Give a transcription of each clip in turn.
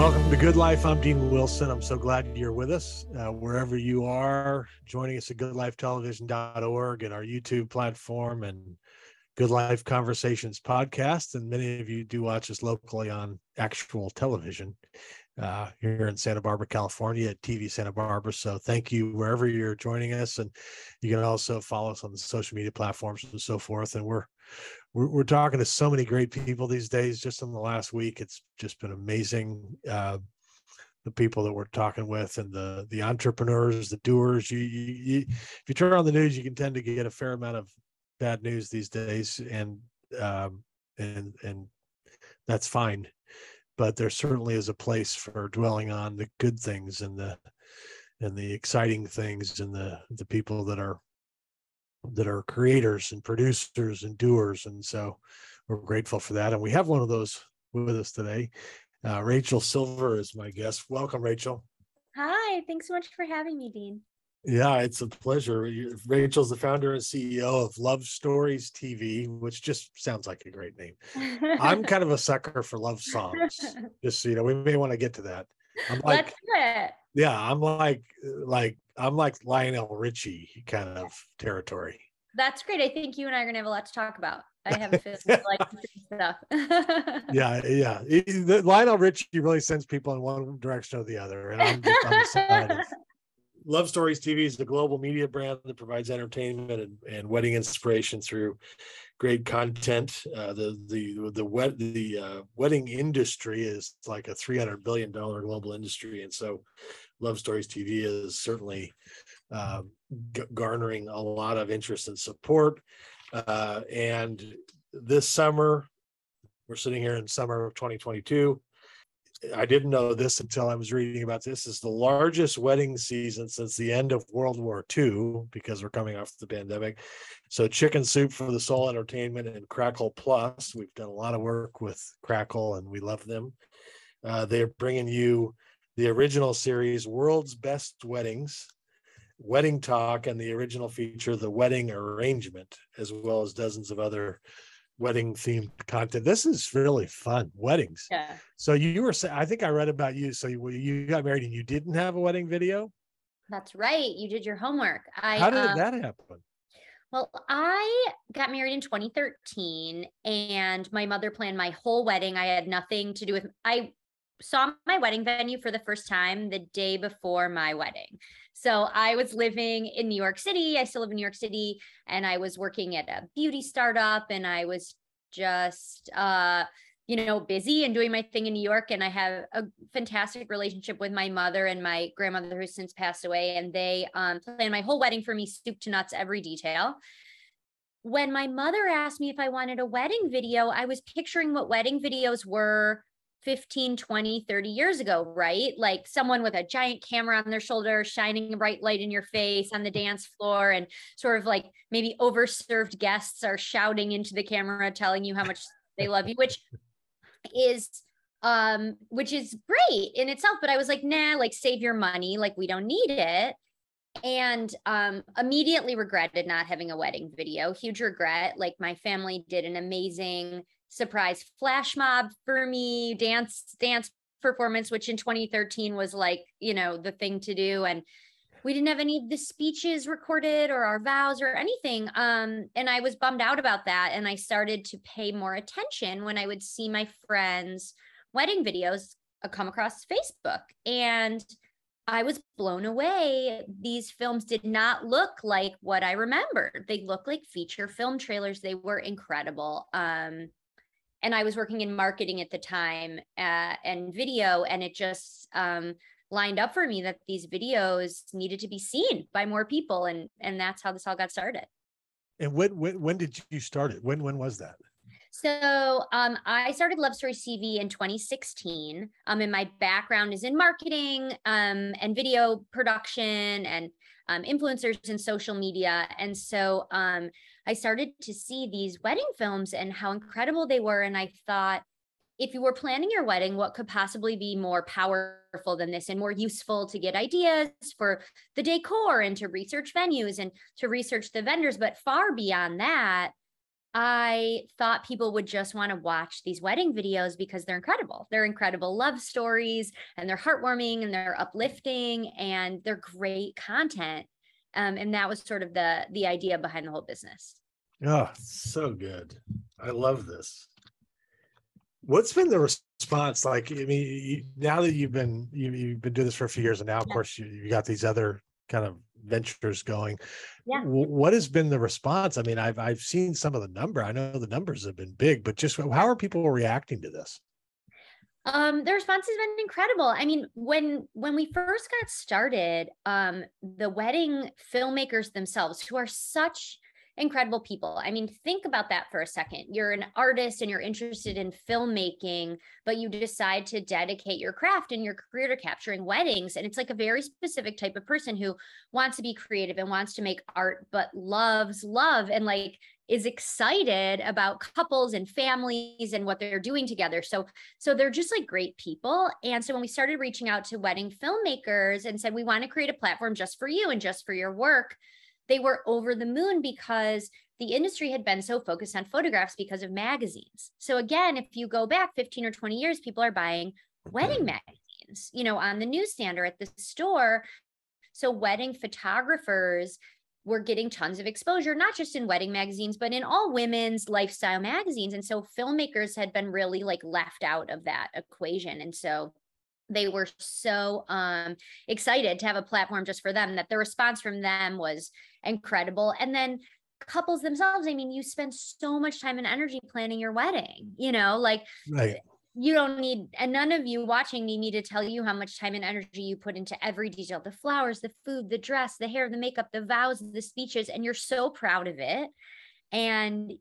Welcome to Good Life. I'm Dean Wilson. I'm so glad you're with us uh, wherever you are, joining us at goodlifetelevision.org and our YouTube platform and Good Life Conversations podcast. And many of you do watch us locally on actual television uh, here in Santa Barbara, California at TV Santa Barbara. So thank you wherever you're joining us. And you can also follow us on the social media platforms and so forth. And we're we're, we're talking to so many great people these days. Just in the last week, it's just been amazing. Uh, the people that we're talking with and the the entrepreneurs, the doers. You, you, you, if you turn on the news, you can tend to get a fair amount of bad news these days, and um, and and that's fine. But there certainly is a place for dwelling on the good things and the and the exciting things and the the people that are that are creators and producers and doers. And so we're grateful for that. And we have one of those with us today. Uh, Rachel Silver is my guest. Welcome, Rachel. Hi, thanks so much for having me, Dean. Yeah, it's a pleasure. Rachel's the founder and CEO of Love Stories TV, which just sounds like a great name. I'm kind of a sucker for love songs. Just so you know, we may want to get to that. I'm like, Let's do it. Yeah, I'm like uh, like I'm like Lionel Richie kind of territory. That's great. I think you and I are gonna have a lot to talk about. I have a feeling like stuff. yeah, yeah. the, Lionel Richie really sends people in one direction or the other, and I'm just on the side of Love Stories TV is the global media brand that provides entertainment and, and wedding inspiration through great content. Uh, the the the the uh, wedding industry is like a three hundred billion dollar global industry, and so Love Stories TV is certainly uh, g- garnering a lot of interest and support. Uh, and this summer, we're sitting here in summer of 2022. I didn't know this until I was reading about this. Is the largest wedding season since the end of World War II because we're coming off the pandemic. So, Chicken Soup for the Soul Entertainment and Crackle Plus. We've done a lot of work with Crackle and we love them. Uh, they're bringing you the original series, World's Best Weddings, Wedding Talk, and the original feature, The Wedding Arrangement, as well as dozens of other wedding themed content. This is really fun. Weddings. Yeah. So you were saying, I think I read about you. So you, you got married and you didn't have a wedding video. That's right. You did your homework. I, How did um, that happen? Well, I got married in 2013 and my mother planned my whole wedding. I had nothing to do with I saw my wedding venue for the first time the day before my wedding. So I was living in New York City. I still live in New York City and I was working at a beauty startup and I was just uh you know busy and doing my thing in New York and I have a fantastic relationship with my mother and my grandmother who's since passed away and they um planned my whole wedding for me soup to nuts every detail when my mother asked me if I wanted a wedding video, I was picturing what wedding videos were 15, 20, 30 years ago, right? Like someone with a giant camera on their shoulder, shining a bright light in your face on the dance floor, and sort of like maybe overserved guests are shouting into the camera, telling you how much they love you, which is um which is great in itself but i was like nah like save your money like we don't need it and um immediately regretted not having a wedding video huge regret like my family did an amazing surprise flash mob for me, dance dance performance, which in 2013 was like, you know, the thing to do. And we didn't have any of the speeches recorded or our vows or anything. Um, and I was bummed out about that. And I started to pay more attention when I would see my friends' wedding videos come across Facebook. And I was blown away. These films did not look like what I remembered. They looked like feature film trailers. They were incredible. Um, and I was working in marketing at the time uh, and video, and it just um, lined up for me that these videos needed to be seen by more people, and and that's how this all got started. And when when when did you start it? When when was that? So um, I started Love Story TV in 2016. Um, and my background is in marketing um, and video production and um, influencers and social media. And so um, I started to see these wedding films and how incredible they were. And I thought, if you were planning your wedding, what could possibly be more powerful than this and more useful to get ideas for the decor and to research venues and to research the vendors? But far beyond that, I thought people would just want to watch these wedding videos because they're incredible. They're incredible love stories and they're heartwarming and they're uplifting and they're great content. Um, and that was sort of the the idea behind the whole business. Oh, so good. I love this. What's been the response like? I mean, now that you've been you, you've been doing this for a few years, and now, of yeah. course, you, you got these other kind of ventures going. Yeah. What has been the response? I mean, I've I've seen some of the number. I know the numbers have been big, but just how are people reacting to this? Um, the response has been incredible. I mean, when when we first got started, um, the wedding filmmakers themselves, who are such incredible people. I mean, think about that for a second. You're an artist and you're interested in filmmaking, but you decide to dedicate your craft and your career to capturing weddings. And it's like a very specific type of person who wants to be creative and wants to make art, but loves love and like is excited about couples and families and what they're doing together. So so they're just like great people. And so when we started reaching out to wedding filmmakers and said we want to create a platform just for you and just for your work, they were over the moon because the industry had been so focused on photographs because of magazines. So again, if you go back 15 or 20 years, people are buying wedding mm-hmm. magazines, you know, on the newsstand or at the store. So wedding photographers were getting tons of exposure, not just in wedding magazines, but in all women's lifestyle magazines. And so filmmakers had been really like left out of that equation. And so they were so um, excited to have a platform just for them that the response from them was incredible. And then couples themselves, I mean, you spend so much time and energy planning your wedding, you know, like right. You don't need, and none of you watching me need to tell you how much time and energy you put into every detail the flowers, the food, the dress, the hair, the makeup, the vows, the speeches, and you're so proud of it. And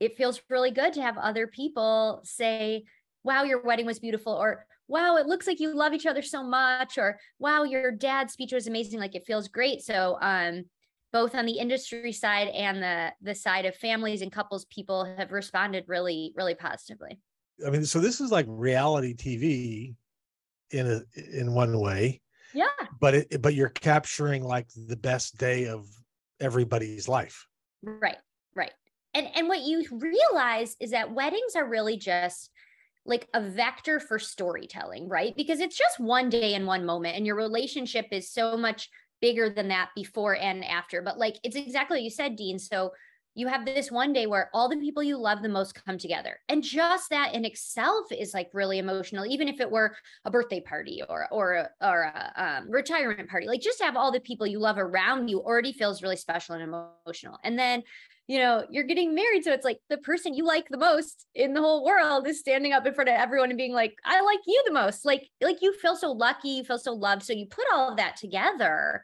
it feels really good to have other people say, wow, your wedding was beautiful, or wow, it looks like you love each other so much, or wow, your dad's speech was amazing. Like it feels great. So, um, both on the industry side and the the side of families and couples, people have responded really, really positively. I mean, so this is like reality TV in a in one way. Yeah. But it but you're capturing like the best day of everybody's life. Right. Right. And and what you realize is that weddings are really just like a vector for storytelling, right? Because it's just one day and one moment, and your relationship is so much bigger than that before and after. But like it's exactly what you said, Dean. So you have this one day where all the people you love the most come together and just that in itself is like really emotional even if it were a birthday party or or or a um, retirement party like just have all the people you love around you already feels really special and emotional and then you know, you're getting married. So it's like the person you like the most in the whole world is standing up in front of everyone and being like, I like you the most. Like, like you feel so lucky, you feel so loved. So you put all of that together.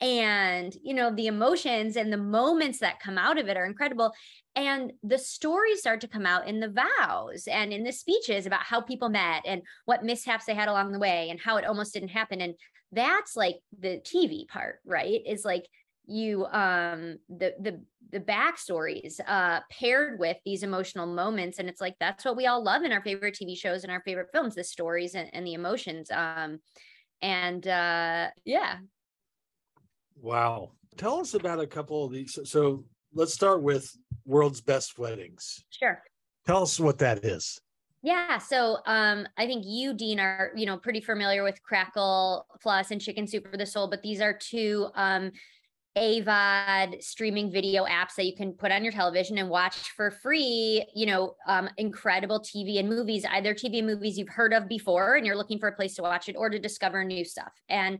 And, you know, the emotions and the moments that come out of it are incredible. And the stories start to come out in the vows and in the speeches about how people met and what mishaps they had along the way and how it almost didn't happen. And that's like the TV part, right? Is like you um the the the backstories uh paired with these emotional moments and it's like that's what we all love in our favorite tv shows and our favorite films the stories and, and the emotions um and uh yeah wow tell us about a couple of these so let's start with world's best weddings sure tell us what that is yeah. So um, I think you, Dean, are, you know, pretty familiar with Crackle Plus and Chicken Soup for the Soul, but these are two um, AVOD streaming video apps that you can put on your television and watch for free, you know, um, incredible TV and movies, either TV and movies you've heard of before and you're looking for a place to watch it or to discover new stuff. And,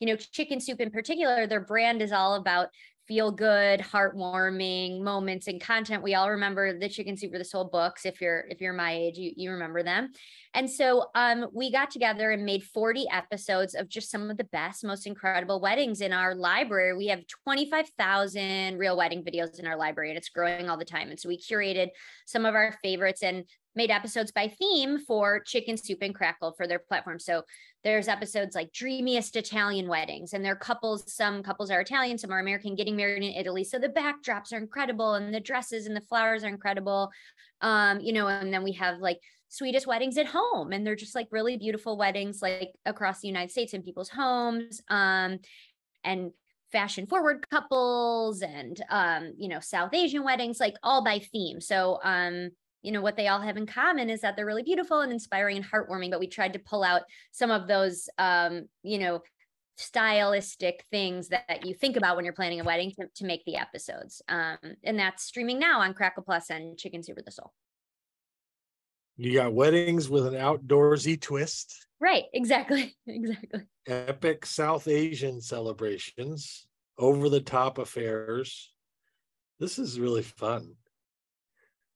you know, Chicken Soup in particular, their brand is all about feel good, heartwarming moments and content. We all remember the Chicken Soup for the Soul books. If you're if you're my age, you you remember them. And so um, we got together and made 40 episodes of just some of the best, most incredible weddings in our library. We have 25,000 real wedding videos in our library, and it's growing all the time. And so we curated some of our favorites and made episodes by theme for Chicken Soup and Crackle for their platform. So there's episodes like dreamiest Italian weddings, and their couples, some couples are Italian, some are American, getting married in Italy. So the backdrops are incredible, and the dresses and the flowers are incredible. Um, you know, and then we have like sweetest weddings at home, and they're just like really beautiful weddings, like across the United States in people's homes. Um, and fashion forward couples and um, you know, South Asian weddings, like all by theme. So um, you know, what they all have in common is that they're really beautiful and inspiring and heartwarming. But we tried to pull out some of those um, you know, stylistic things that you think about when you're planning a wedding to, to make the episodes. Um, and that's streaming now on Crackle Plus and Chicken Soup for the Soul. You got weddings with an outdoorsy twist. Right, exactly. Exactly. Epic South Asian celebrations, over the top affairs. This is really fun.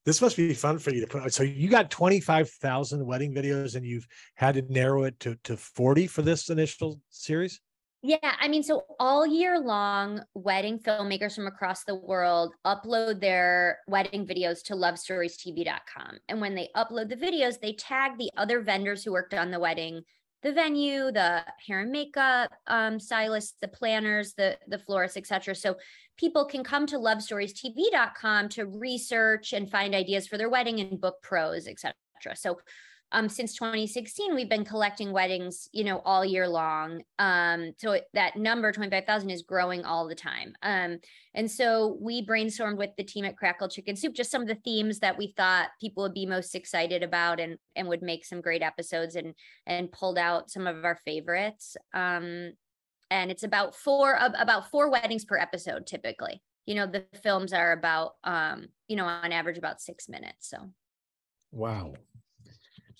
This must be fun for you to put. So you got 25,000 wedding videos and you've had to narrow it to, to 40 for this initial series? Yeah, I mean, so all year long, wedding filmmakers from across the world upload their wedding videos to lovestoriestv.com. And when they upload the videos, they tag the other vendors who worked on the wedding, the venue, the hair and makeup um, stylists, the planners, the the florists, etc. So people can come to lovestoriestv.com to research and find ideas for their wedding and book pros, etc. So um, since 2016, we've been collecting weddings, you know, all year long. Um, so it, that number 25,000 is growing all the time. Um, and so we brainstormed with the team at Crackle Chicken Soup just some of the themes that we thought people would be most excited about and and would make some great episodes and and pulled out some of our favorites. Um, and it's about four about four weddings per episode typically. You know, the films are about um, you know, on average about six minutes. So wow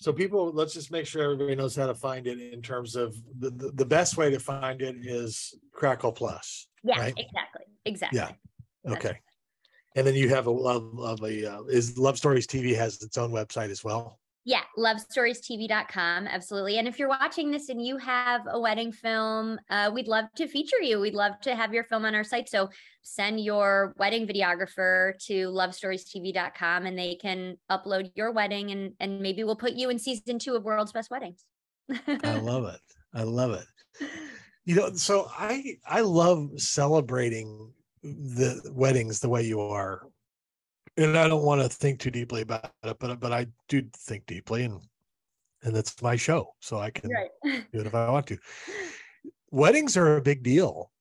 so people let's just make sure everybody knows how to find it in terms of the, the, the best way to find it is crackle plus yeah right? exactly exactly. Yeah okay. and then you have a love of a uh, is love stories tv has its own website as well yeah, lovestoriestv.com. Absolutely. And if you're watching this and you have a wedding film, uh, we'd love to feature you. We'd love to have your film on our site. So send your wedding videographer to lovestoriestv.com and they can upload your wedding and, and maybe we'll put you in season two of World's Best Weddings. I love it. I love it. You know, so I I love celebrating the weddings the way you are and I don't want to think too deeply about it, but but I do think deeply, and and that's my show, so I can right. do it if I want to. Weddings are a big deal,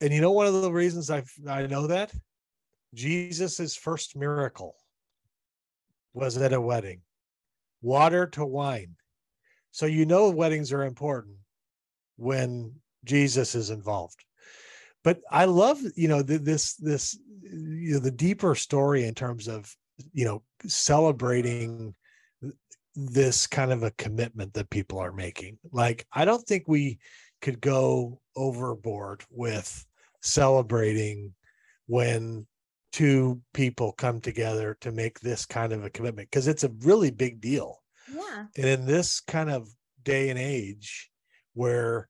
and you know one of the reasons I I know that Jesus's first miracle was at a wedding, water to wine. So you know weddings are important when Jesus is involved. But I love you know this this you know the deeper story in terms of you know celebrating this kind of a commitment that people are making. Like i don't think we could go overboard with celebrating when two people come together to make this kind of a commitment because it's a really big deal. Yeah. And in this kind of day and age where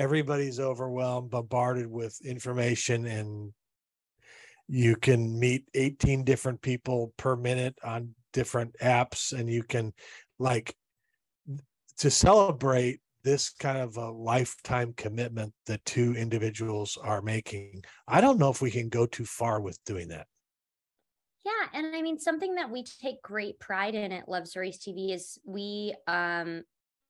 everybody's overwhelmed bombarded with information and you can meet 18 different people per minute on different apps and you can like to celebrate this kind of a lifetime commitment that two individuals are making i don't know if we can go too far with doing that. Yeah and i mean something that we take great pride in at love stories tv is we um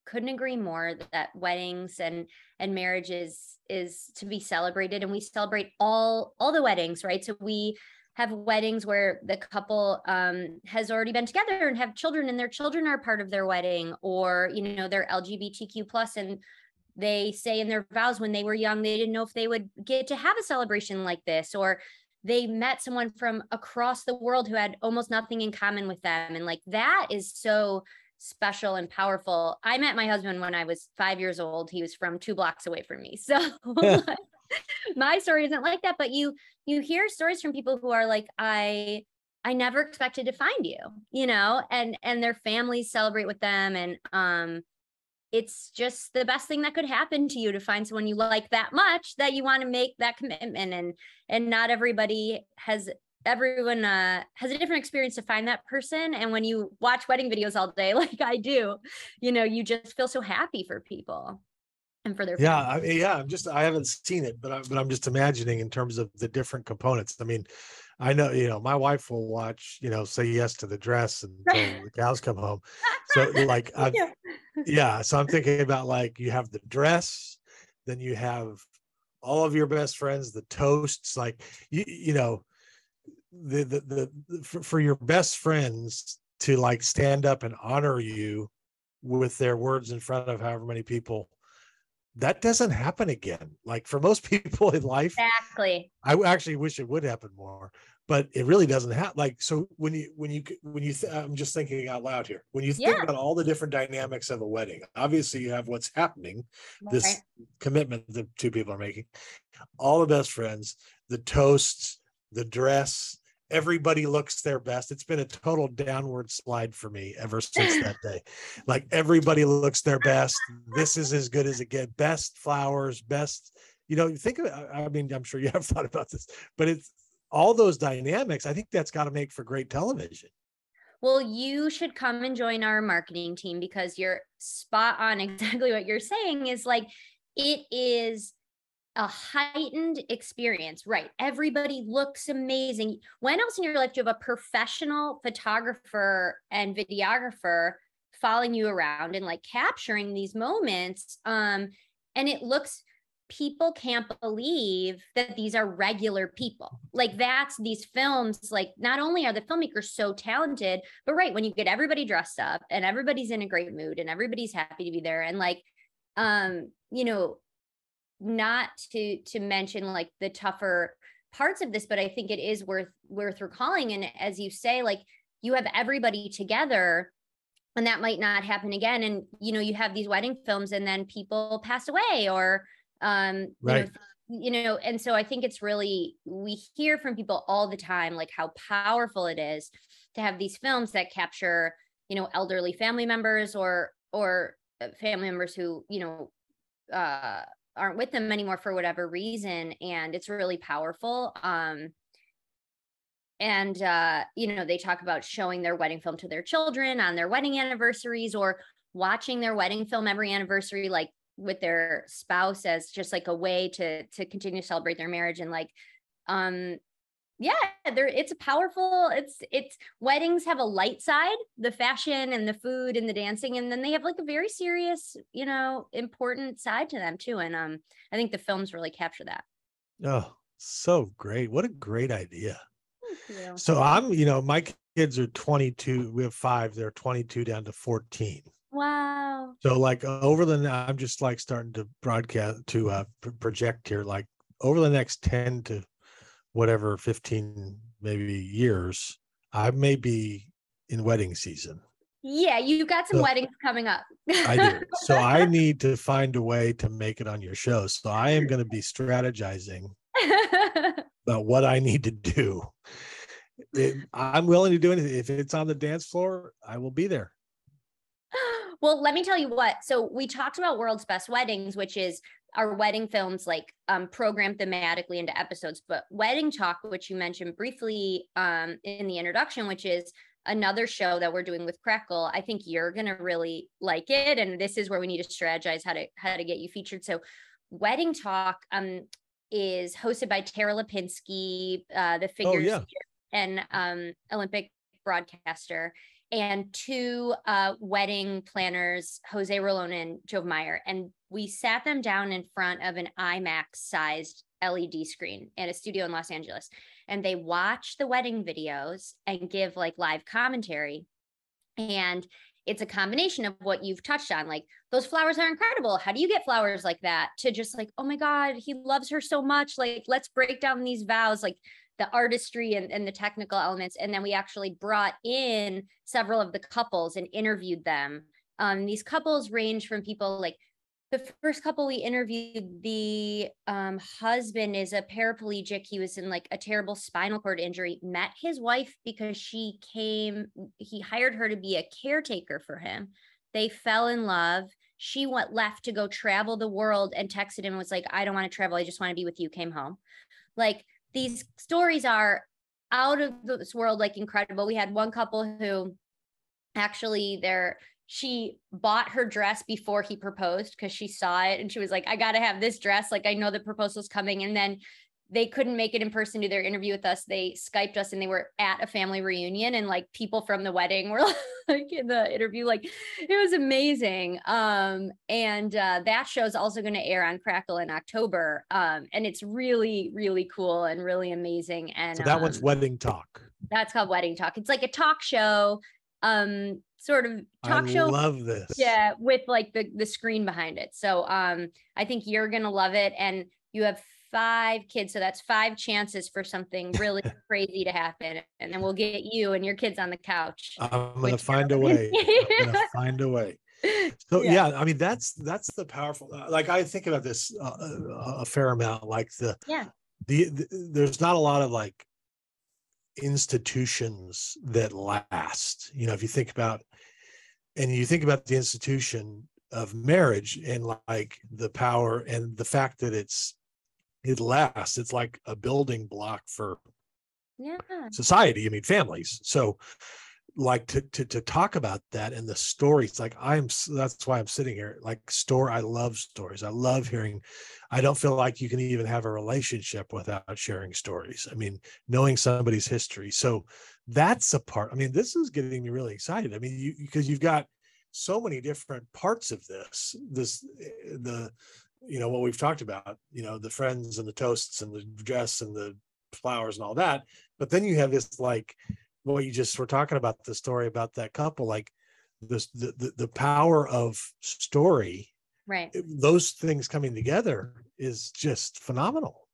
couldn't agree more that weddings and and marriages is to be celebrated and we celebrate all all the weddings right? So we have weddings where the couple um, has already been together and have children and their children are part of their wedding or you know they're lgbtq plus and they say in their vows when they were young they didn't know if they would get to have a celebration like this or they met someone from across the world who had almost nothing in common with them and like that is so special and powerful. I met my husband when I was five years old. He was from two blocks away from me. So my story isn't like that, but you you hear stories from people who are like, I I never expected to find you, you know, and and their families celebrate with them. And um it's just the best thing that could happen to you to find someone you like that much that you want to make that commitment and and not everybody has everyone uh, has a different experience to find that person. And when you watch wedding videos all day like i do you know you just feel so happy for people and for their yeah I, yeah i'm just i haven't seen it but I, but i'm just imagining in terms of the different components. I mean i know you know my wife will watch you know say yes to the dress until the cows come home. So like I've, yeah. yeah so i'm thinking about like you have the dress then you have all of your best friends, the toasts, like you, you know, the the the, the for, for your best friends to like stand up and honor you with their words in front of however many people that doesn't happen again like for most people in life exactly i actually wish it would happen more but it really doesn't happen like so when you when you when you th- i'm just thinking out loud here when you think Yeah. about all the different dynamics of a wedding obviously you have what's happening this Right. commitment the two people are making all the best friends the toasts the dress everybody looks their best. It's been a total downward slide for me ever since that day. Like everybody looks their best. This is as good as it gets best flowers best you know you think of I mean i'm sure you have thought about this but it's all those dynamics i think that's got to make for great television. Well, you should come and join our marketing team because you're spot on exactly what you're saying is like it is a heightened experience, right? Everybody looks amazing. When else in your life do you have a professional photographer and videographer following you around and like capturing these moments? Um, and it looks people can't believe that these are regular people. Like that's these films, like not only are the filmmakers so talented, but right, when you get everybody dressed up and everybody's in a great mood and everybody's happy to be there and like um, you know, not to to mention like the tougher parts of this, but I think it is worth worth recalling. And as you say, like you have everybody together and that might not happen again. And you know, you have these wedding films and then people pass away or um Right. you know, you know and so i think it's really we hear from people all the time like how powerful it is to have these films that capture you know elderly family members or or uh, family members who you know uh aren't with them anymore for whatever reason and it's really powerful um and uh you know they talk about showing their wedding film to their children on their wedding anniversaries or watching their wedding film every anniversary like with their spouse as just like a way to to continue to celebrate their marriage and like um yeah there it's a powerful it's it's weddings have a light side the fashion and the food and the dancing and then they have like a very serious you know important side to them too and um i think the films really capture that. Oh so great. What a great idea. So i'm you know my kids are 22 we have five they're 22 down to 14 wow. So like over the I'm just like starting to broadcast to uh project here like over the next 10 to whatever 15 maybe years I may be in wedding season. yeah you've got some So- weddings coming up I do. So I need to find a way to make it on your show. So I am going to be strategizing about what I need to do. It, I'm willing to do anything. If it's on the dance floor, I will be there. well, let me tell you what. So we talked about World's Best Weddings, which is our wedding films like um programmed thematically into episodes, but Wedding Talk, which you mentioned briefly um in the introduction, which is another show that we're doing with Crackle. I think you're gonna really like it. And this is where we need to strategize how to how to get you featured. So Wedding Talk um is hosted by Tara Lipinski, uh the figure yeah. and um Olympic broadcaster and two uh, wedding planners, Jose Rolón and Jove Meyer. And we sat them down in front of an IMAX sized LED screen at a studio in Los Angeles. And they watch the wedding videos and give like live commentary. And it's a combination of what you've touched on. Like those flowers are incredible. How do you get flowers like that? To just like, oh my God, he loves her so much. Like, let's break down these vows. Like, the artistry and, and the technical elements. And then we actually brought in several of the couples and interviewed them. Um, these couples range from people like the first couple we interviewed, the um, husband is a paraplegic. He was in like a terrible spinal cord injury, met his wife because she came, he hired her to be a caretaker for him. They fell in love. She went left to go travel the world and texted him and was like, I don't want to travel. I just want to be with you. Came home. Like these stories are out of this world like incredible. We had one couple who actually there she bought her dress before he proposed because she saw it and she was like i gotta have this dress. Like i know the proposal's coming. And then they couldn't make it in person to their interview with us. They Skyped us and they were at a family reunion and like people from the wedding were like in the interview. Like it was amazing. Um, and uh, that show is also going to air on Crackle in October. Um, and it's really, really cool and really amazing. And so that um, one's Wedding Talk. That's called Wedding Talk. It's like a talk show, um, sort of talk I show. love this. Yeah, with like the the screen behind it. So um, I think you're gonna love it. And you have five kids, so that's five chances for something really crazy to happen, and then we'll get you and your kids on the couch. I'm gonna find a way. I'm gonna find a way. So Yeah. yeah. I mean that's that's the powerful. uh, Like I think about this uh, a, a fair amount. Like the Yeah. the, the there's not a lot of like institutions that last. You know, if you think about and you think about the institution of marriage and like the power and the fact that it's it lasts. It's like a building block for Yeah. society i mean families so like to to to talk about that and the stories like i'm that's why i'm sitting here like store i love stories i love hearing i don't feel like you can even have a relationship without sharing stories i mean knowing somebody's history so that's a part i mean this is getting me really excited i mean you because you've got so many different parts of this this eh, the you know what we've talked about you know the friends and the toasts and the dress and the flowers and all that. But then you have this like what you just were talking about the story about that couple like this the the, the power of story Right. those things coming together is just phenomenal.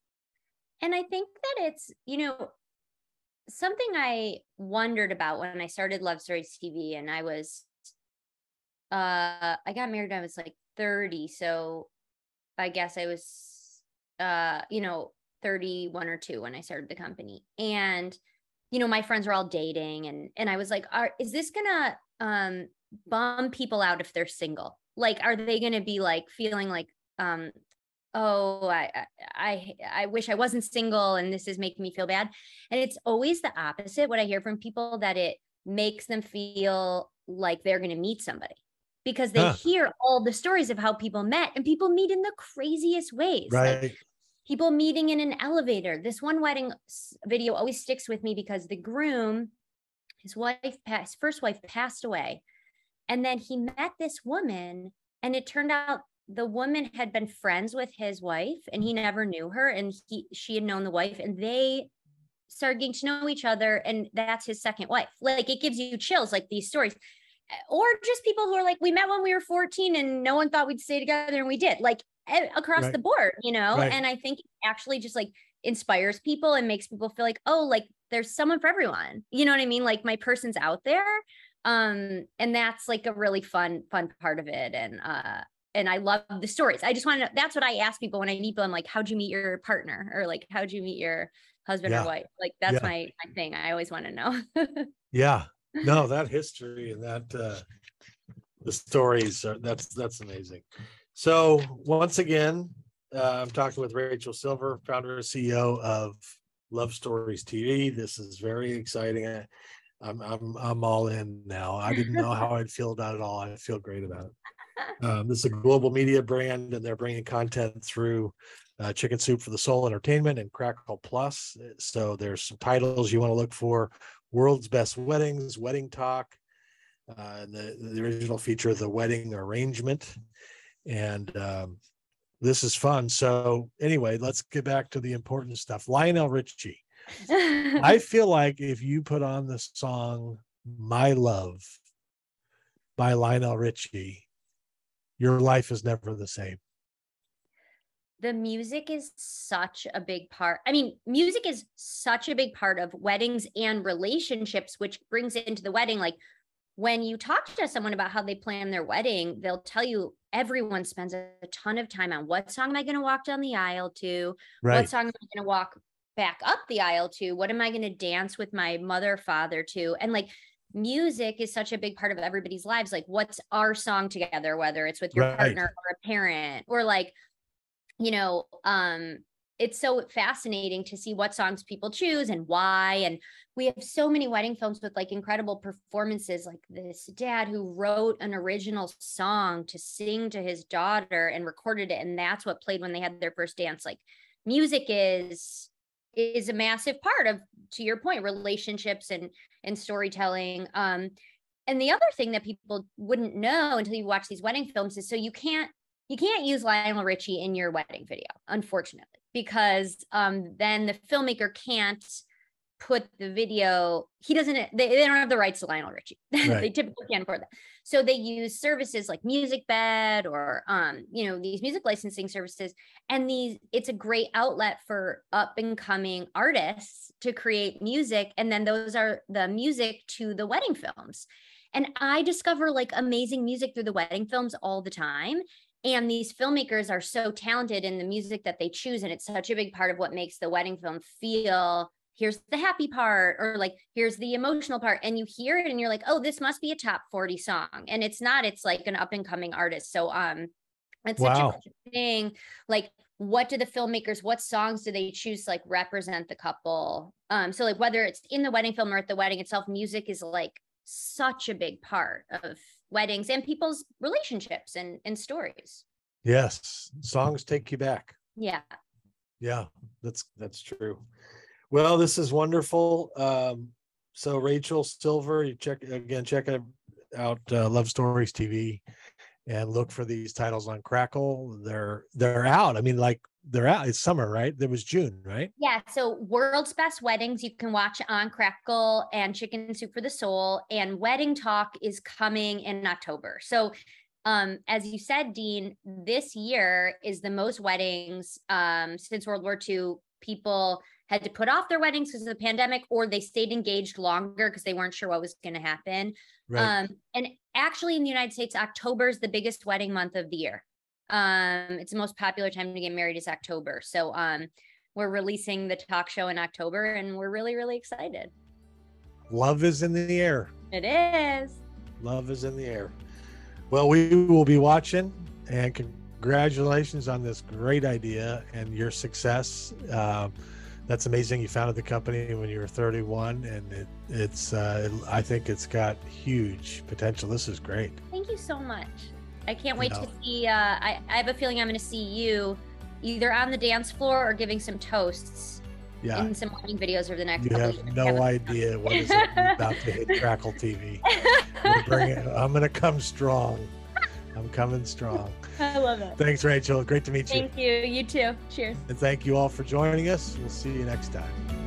And I think that it's, you know, something I wondered about when I started Love Stories TV and I was uh I got married when I was like 30, so I guess I was uh, you know, 31 or 2 when I started the company. And you know, my friends were all dating and and I was like, are is this to um bum people out if they're single? Like are they going to be like feeling like um oh I, I i i wish i wasn't single and this is making me feel bad and it's always the opposite what i hear from people that it makes them feel like they're going to meet somebody because they Huh. hear all the stories of how people met and people meet in the craziest ways. Like right. people meeting in an elevator. This one wedding video always sticks with me because the groom his wife passed first wife passed away and then he met this woman and it turned out the woman had been friends with his wife and he never knew her and he she had known the wife and they started getting to know each other and that's his second wife. Like it gives you chills like these stories or just people who are like we met when we were 14 and no one thought we'd stay together and we did like across Right. the board you know Right. and i think it actually just like inspires people and makes people feel like oh like there's someone for everyone you know what i mean like my person's out there um and that's like a really fun fun part of it and uh and I love the stories. I just want to know that's what I ask people when I meet people. I'm like, how'd you meet your partner? Or like, how'd you meet your husband Yeah. or wife? Like that's Yeah. my, my thing. I always want to know. yeah no that history and that uh the stories are that's that's amazing. So once again uh, i'm talking with rachel silver founder and ceo of love stories tv this is very exciting. I- i'm i'm i'm all in now. I didn't know how i'd feel about it all. I feel great about it um, this is a global media brand and they're bringing content through uh, chicken soup for the soul entertainment and crackle plus. So there's some titles you want to look for. World's best weddings wedding talk uh, and the, the original feature of the wedding arrangement. And um, this is fun. So anyway let's get back to the important stuff. Lionel richie. I feel like if you put on the song my love by lionel richie your life is never the same the music is such a big part. I mean, music is such a big part of weddings and relationships, which brings it into the wedding. Like when you talk to someone about how they plan their wedding, they'll tell you everyone spends a ton of time on what song am I going to walk down the aisle to? right What song am I going to walk back up the aisle to? What am I going to dance with my mother, father to? And like music is such a big part of everybody's lives. Like, what's our song together, whether it's with your Right. partner or a parent, or like, you know, um, it's so fascinating to see what songs people choose and why. And we have so many wedding films with like incredible performances, like this dad who wrote an original song to sing to his daughter and recorded it. And that's what played when they had their first dance. Like music is is a massive part of to your point relationships and and storytelling. Um and the other thing that people wouldn't know until you watch these wedding films is so you can't you can't use Lionel Richie in your wedding video, unfortunately, because um, then the filmmaker can't put the video. He doesn't. They, they don't have the rights to Lionel Richie. Right. they typically can't afford that. So they use services like MusicBed or um, you know these music licensing services, and these it's a great outlet for up and coming artists to create music, and then those are the music to the wedding films. And I discover like amazing music through the wedding films all the time. And these filmmakers are so talented in the music that they choose. And it's such a big part of what makes the wedding film feel here's the happy part or like here's the emotional part and you hear it and you're like oh this must be a top 40 song and it's not it's like an up and coming artist so um it's wow. such a thing like what do the filmmakers what songs do they choose to like represent the couple um so like whether it's in the wedding film or at the wedding itself music is like such a big part of weddings and people's relationships and, and stories. Yes. Songs take you back. Yeah. Yeah, that's that's true. Well, this is wonderful. Um, so Rachel Silver, you check again, check out uh, Love Stories TV and look for these titles on Crackle. They're they're out. I mean, like they're out. It's summer, right? There was June, right? Yeah. So World's Best Weddings you can watch on Crackle and Chicken Soup for the Soul, and Wedding Talk is coming in October. So um, as you said, Dean, this year is the most weddings um, since World War II. People had to put off their weddings because of the pandemic, or they stayed engaged longer because they weren't sure what was going to happen. Right. Um, and actually, in the United States, October is the biggest wedding month of the year. Um, it's the most popular time to get married is October. So um, we're releasing the talk show in October and we're really, really excited. Love is in the air. It is. Love is in the air. Well, we will be watching and congratulations on this great idea and your success. Uh, that's amazing. You founded the company when you were 31, and it, it's, uh, I think it's got huge potential. This is great. Thank you so much. I can't wait to see. Uh, I, I have a feeling I'm going to see you either on the dance floor or giving some toasts yeah. in some wedding videos over the next. You have no idea what is about to hit Crackle TV. I'm going to come strong. I'm coming strong. I love it. Thanks, Rachel. Great to meet you. Thank you. You too. Cheers. And thank you all for joining us. We'll see you next time.